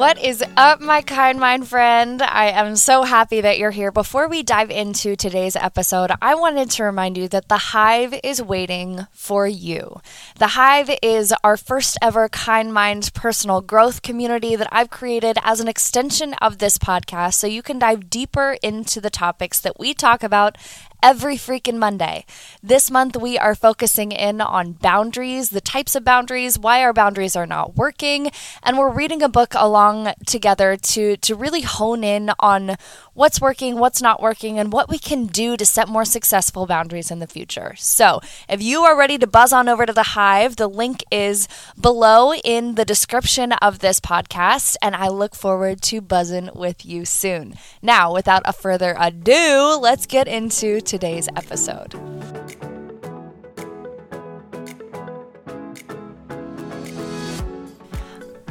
What is up, my kind mind friend? I am so happy that you're here. Before we dive into today's episode, I wanted to remind you that the Hive is waiting for you. The Hive is our first ever Kind Mind personal growth community that I've created as an extension of this podcast so you can dive deeper into the topics that we talk about every freaking Monday. This month, we are focusing in on boundaries, the types of boundaries, why our boundaries are not working, and we're reading a book along together to, to really hone in on what's working, what's not working, and what we can do to set more successful boundaries in the future. So, if you are ready to buzz on over to the Hive, the link is below in the description of this podcast, and I look forward to buzzing with you soon. Now, without a further ado, let's get into today's episode.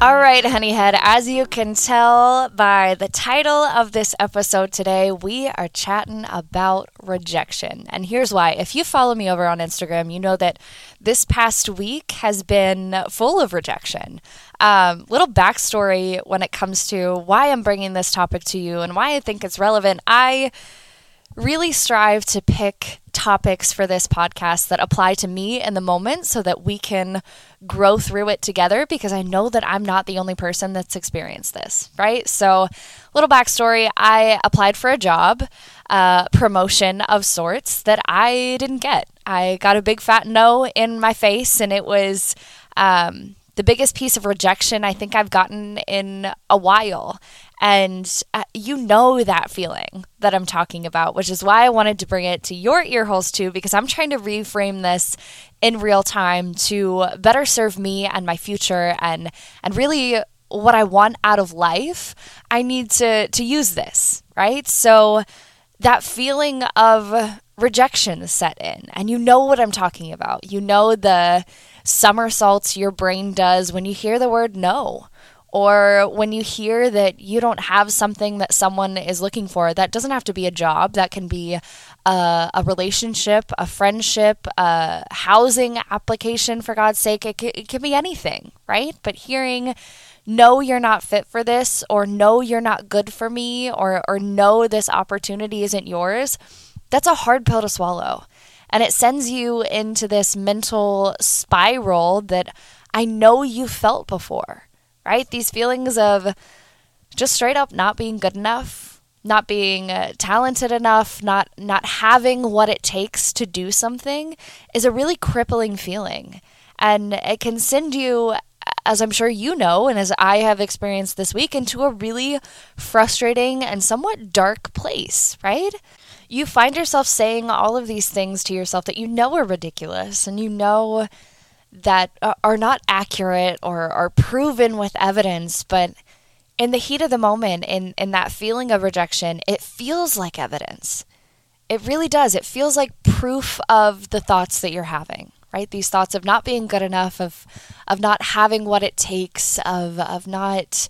All right, Honeyhead, as you can tell by the title of this episode today, we are chatting about rejection. And here's why. If you follow me over on Instagram, you know that this past week has been full of rejection. Um, little backstory when it comes to why I'm bringing this topic to you and why I think it's relevant. I really strive to pick topics for this podcast that apply to me in the moment so that we can grow through it together because I know that I'm not the only person that's experienced this, right? So, little backstory I applied for a job, uh, promotion of sorts that I didn't get. I got a big fat no in my face, and it was. Um, the biggest piece of rejection I think I've gotten in a while. And uh, you know that feeling that I'm talking about, which is why I wanted to bring it to your ear holes too, because I'm trying to reframe this in real time to better serve me and my future and and really what I want out of life. I need to to use this, right? So that feeling of rejection set in, and you know what I'm talking about. You know the somersaults your brain does when you hear the word no or when you hear that you don't have something that someone is looking for, that doesn't have to be a job, that can be a, a relationship, a friendship, a housing application, for God's sake. It, it can be anything, right? But hearing, no, you're not fit for this, or no, you're not good for me, or, or no, this opportunity isn't yours, that's a hard pill to swallow. And it sends you into this mental spiral that I know you felt before right? These feelings of just straight up not being good enough, not being uh, talented enough, not not having what it takes to do something is a really crippling feeling. And it can send you as I'm sure you know and as I have experienced this week into a really frustrating and somewhat dark place, right? You find yourself saying all of these things to yourself that you know are ridiculous and you know that are not accurate or are proven with evidence, but in the heat of the moment, in, in that feeling of rejection, it feels like evidence. It really does. It feels like proof of the thoughts that you're having, right? These thoughts of not being good enough, of of not having what it takes, of of not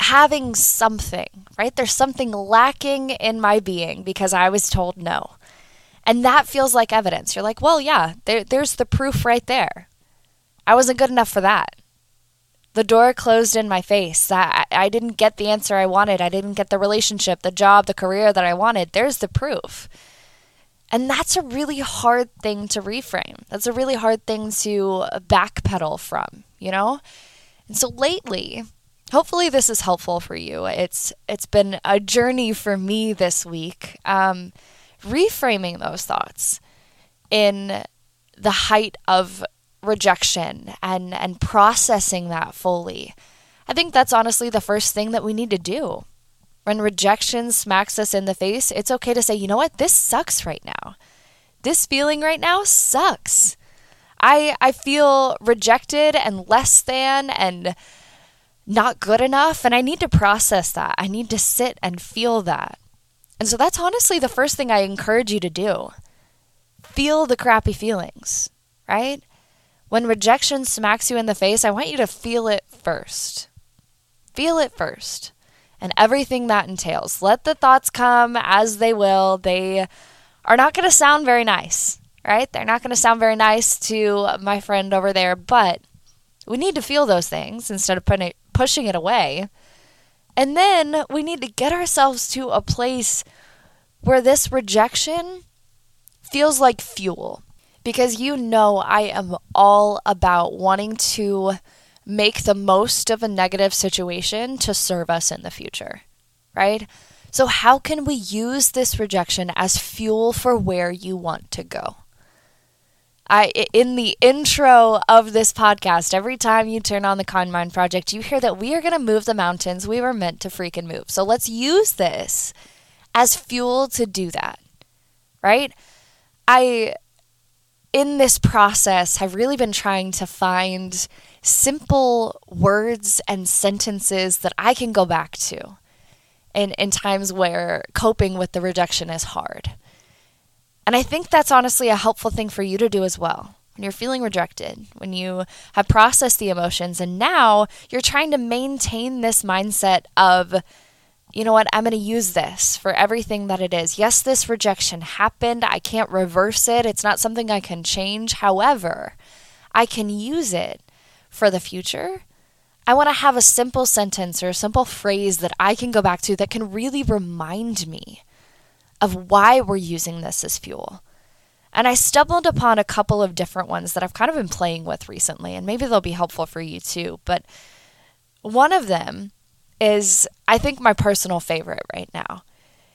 having something, right? There's something lacking in my being because I was told no. And that feels like evidence. You're like, well, yeah, there, there's the proof right there. I wasn't good enough for that. The door closed in my face. I, I didn't get the answer I wanted. I didn't get the relationship, the job, the career that I wanted. There's the proof. And that's a really hard thing to reframe. That's a really hard thing to backpedal from, you know? And so lately, hopefully this is helpful for you. It's it's been a journey for me this week. Um, reframing those thoughts in the height of rejection and and processing that fully I think that's honestly the first thing that we need to do. When rejection smacks us in the face, it's okay to say, you know what, this sucks right now. This feeling right now sucks. I I feel rejected and less than and not good enough and I need to process that. I need to sit and feel that. And so that's honestly the first thing I encourage you to do. Feel the crappy feelings, right? When rejection smacks you in the face, I want you to feel it first. Feel it first and everything that entails. Let the thoughts come as they will. They are not going to sound very nice, right? They're not going to sound very nice to my friend over there, but we need to feel those things instead of putting it, pushing it away. And then we need to get ourselves to a place where this rejection feels like fuel. Because you know, I am all about wanting to make the most of a negative situation to serve us in the future, right? So, how can we use this rejection as fuel for where you want to go? I, in the intro of this podcast, every time you turn on the Kind Mind Project, you hear that we are going to move the mountains we were meant to freaking move. So let's use this as fuel to do that, right? I, in this process, have really been trying to find simple words and sentences that I can go back to in, in times where coping with the rejection is hard. And I think that's honestly a helpful thing for you to do as well. When you're feeling rejected, when you have processed the emotions, and now you're trying to maintain this mindset of, you know what, I'm going to use this for everything that it is. Yes, this rejection happened. I can't reverse it. It's not something I can change. However, I can use it for the future. I want to have a simple sentence or a simple phrase that I can go back to that can really remind me of why we're using this as fuel. And I stumbled upon a couple of different ones that I've kind of been playing with recently, and maybe they'll be helpful for you too. But one of them is, I think, my personal favorite right now.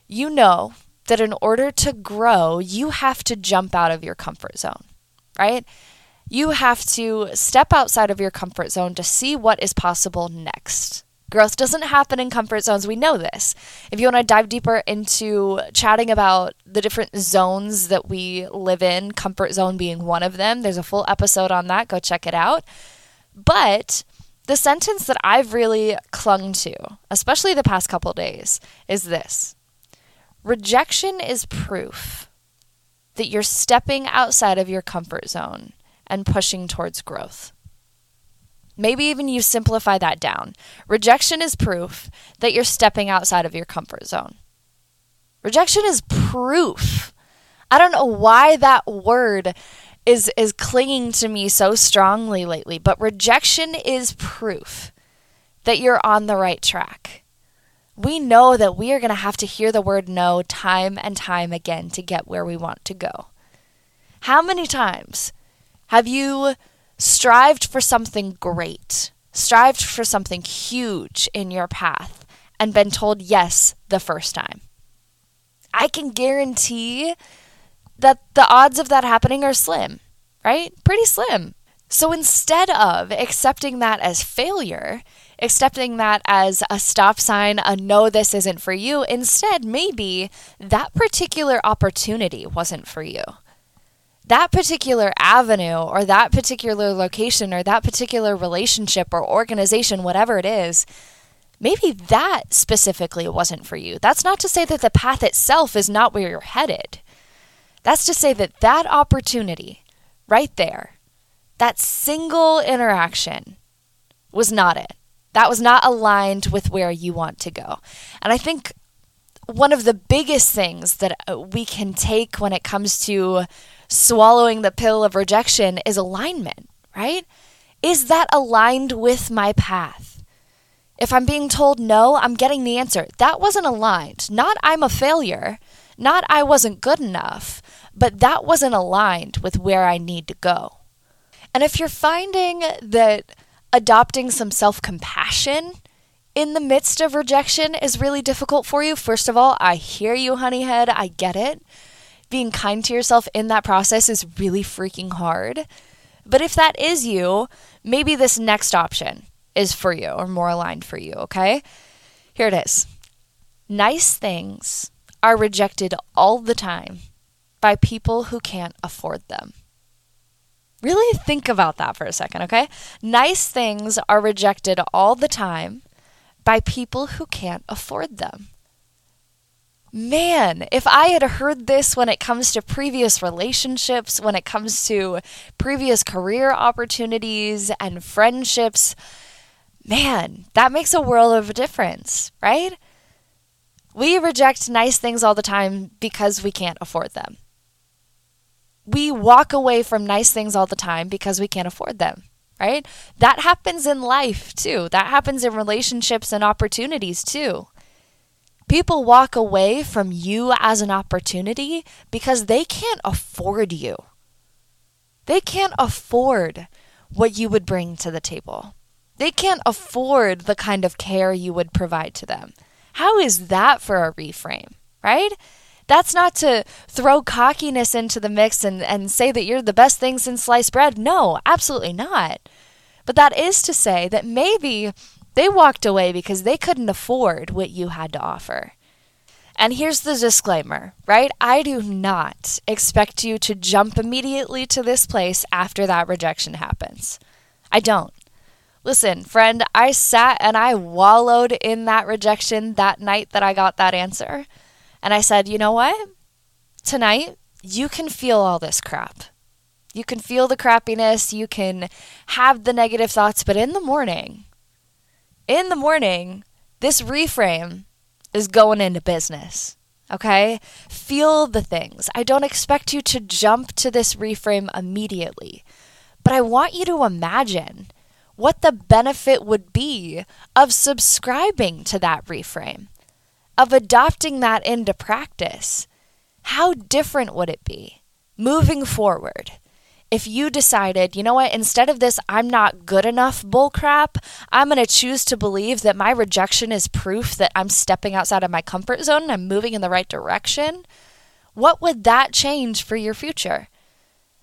You know that in order to grow, you have to jump out of your comfort zone, right? You have to step outside of your comfort zone to see what is possible next. Growth doesn't happen in comfort zones. We know this. If you want to dive deeper into chatting about the different zones that we live in, comfort zone being one of them, there's a full episode on that. Go check it out. But the sentence that I've really clung to, especially the past couple days, is this Rejection is proof that you're stepping outside of your comfort zone and pushing towards growth. Maybe even you simplify that down. Rejection is proof that you're stepping outside of your comfort zone. Rejection is proof. I don't know why that word is is clinging to me so strongly lately, but rejection is proof that you're on the right track. We know that we are going to have to hear the word no time and time again to get where we want to go. How many times have you strived for something great, strived for something huge in your path, and been told yes the first time. I can guarantee that the odds of that happening are slim, right? Pretty slim. So instead of accepting that as failure, accepting that as a stop sign, a no, this isn't for you, instead, maybe that particular opportunity wasn't for you that particular avenue or that particular location or that particular relationship or organization, whatever it is, maybe that specifically wasn't for you. That's not to say that the path itself is not where you're headed. That's to say that that opportunity right there, that single interaction was not it. That was not aligned with where you want to go. And I think one of the biggest things that we can take when it comes to swallowing the pill of rejection is alignment, right? Is that aligned with my path? If I'm being told no, I'm getting the answer. That wasn't aligned. Not I'm a failure, not I wasn't good enough, but that wasn't aligned with where I need to go. And if you're finding that adopting some self compassion in the midst of rejection is really difficult for you, first of all, I hear you, honeyhead. I get it being kind to yourself in that process is really freaking hard. But if that is you, maybe this next option is for you or more aligned for you, okay? Here it is. Nice things are rejected all the time by people who can't afford them. Really think about that for a second, okay? Nice things are rejected all the time by people who can't afford them. Man, if I had heard this when it comes to previous relationships, when it comes to previous career opportunities and friendships, man, that makes a world of a difference, right? We reject nice things all the time because we can't afford them. We walk away from nice things all the time because we can't afford them, right? That happens in life too. That happens in relationships and opportunities too. People walk away from you as an opportunity because they can't afford you. They can't afford what you would bring to the table. They can't afford the kind of care you would provide to them. How is that for a reframe, right? That's not to throw cockiness into the mix and, and say that you're the best thing since sliced bread. No, absolutely not. But that is to say that maybe they walked away because they couldn't afford what you had to offer. And here's the disclaimer, right? I do not expect you to jump immediately to this place after that rejection happens. I don't. Listen, friend, I sat and I wallowed in that rejection that night that I got that answer. And I said, you know what? Tonight, you can feel all this crap. You can feel the crappiness, you can have the negative thoughts, but in the morning, in the morning, this reframe is going into business. Okay? Feel the things. I don't expect you to jump to this reframe immediately, but I want you to imagine what the benefit would be of subscribing to that reframe, of adopting that into practice. How different would it be moving forward? If you decided, you know what, instead of this I'm not good enough bullcrap, I'm going to choose to believe that my rejection is proof that I'm stepping outside of my comfort zone and I'm moving in the right direction, what would that change for your future?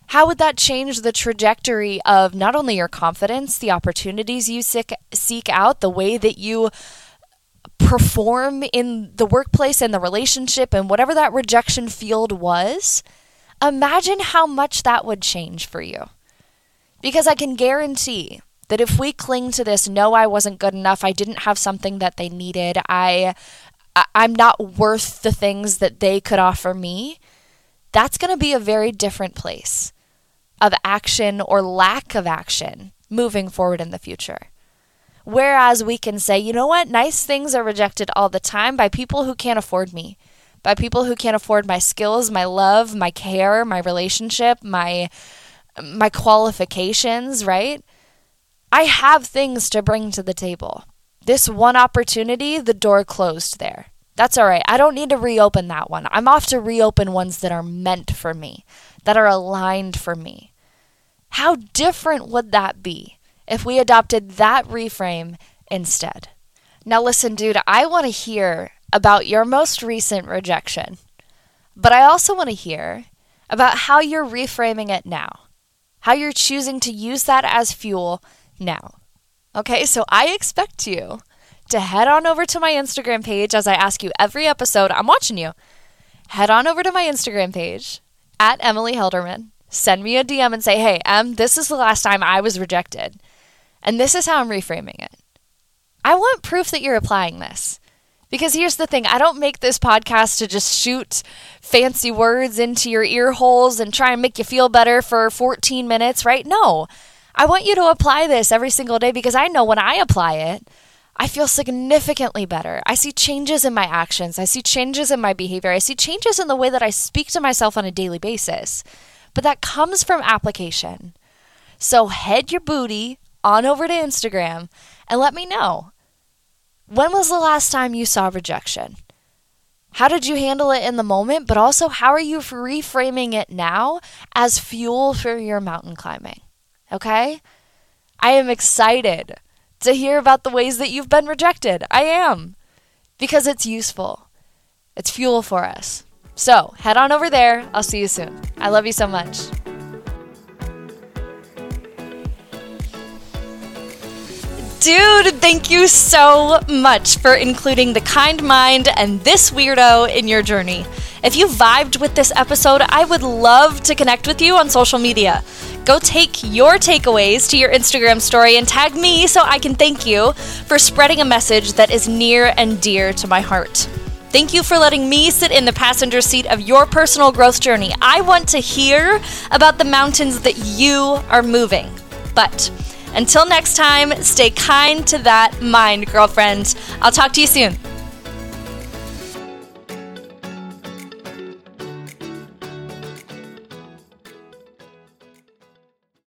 How would that change the trajectory of not only your confidence, the opportunities you seek, seek out, the way that you perform in the workplace and the relationship and whatever that rejection field was? Imagine how much that would change for you. Because I can guarantee that if we cling to this, no, I wasn't good enough, I didn't have something that they needed, I I'm not worth the things that they could offer me, that's going to be a very different place of action or lack of action moving forward in the future. Whereas we can say, you know what, nice things are rejected all the time by people who can't afford me, by people who can't afford my skills, my love, my care, my relationship, my my qualifications, right? I have things to bring to the table. This one opportunity, the door closed there. That's all right. I don't need to reopen that one. I'm off to reopen ones that are meant for me, that are aligned for me. How different would that be if we adopted that reframe instead? Now, listen, dude, I want to hear about your most recent rejection, but I also want to hear about how you're reframing it now, how you're choosing to use that as fuel now. Okay, so I expect you to head on over to my Instagram page as I ask you every episode. I'm watching you. Head on over to my Instagram page at Emily Helderman send me a DM and say, hey, Em, this is the last time I was rejected. And this is how I'm reframing it. I want proof that you're applying this. Because here's the thing I don't make this podcast to just shoot fancy words into your ear holes and try and make you feel better for 14 minutes, right? No. I want you to apply this every single day because I know when I apply it, I feel significantly better. I see changes in my actions. I see changes in my behavior. I see changes in the way that I speak to myself on a daily basis but that comes from application. So head your booty on over to Instagram and let me know. When was the last time you saw rejection? How did you handle it in the moment? But also, how are you reframing it now as fuel for your mountain climbing? Okay? I am excited to hear about the ways that you've been rejected. I am. Because it's useful, it's fuel for us. So head on over there. I'll see you soon. I love you so much. Dude, thank you so much for including the kind mind and this weirdo in your journey. If you vibed with this episode, I would love to connect with you on social media. Go take your takeaways to your Instagram story and tag me so I can thank you for spreading a message that is near and dear to my heart. Thank you for letting me sit in the passenger seat of your personal growth journey. I want to hear about the mountains that you are moving. But until next time, stay kind to that mind, girlfriend. I'll talk to you soon.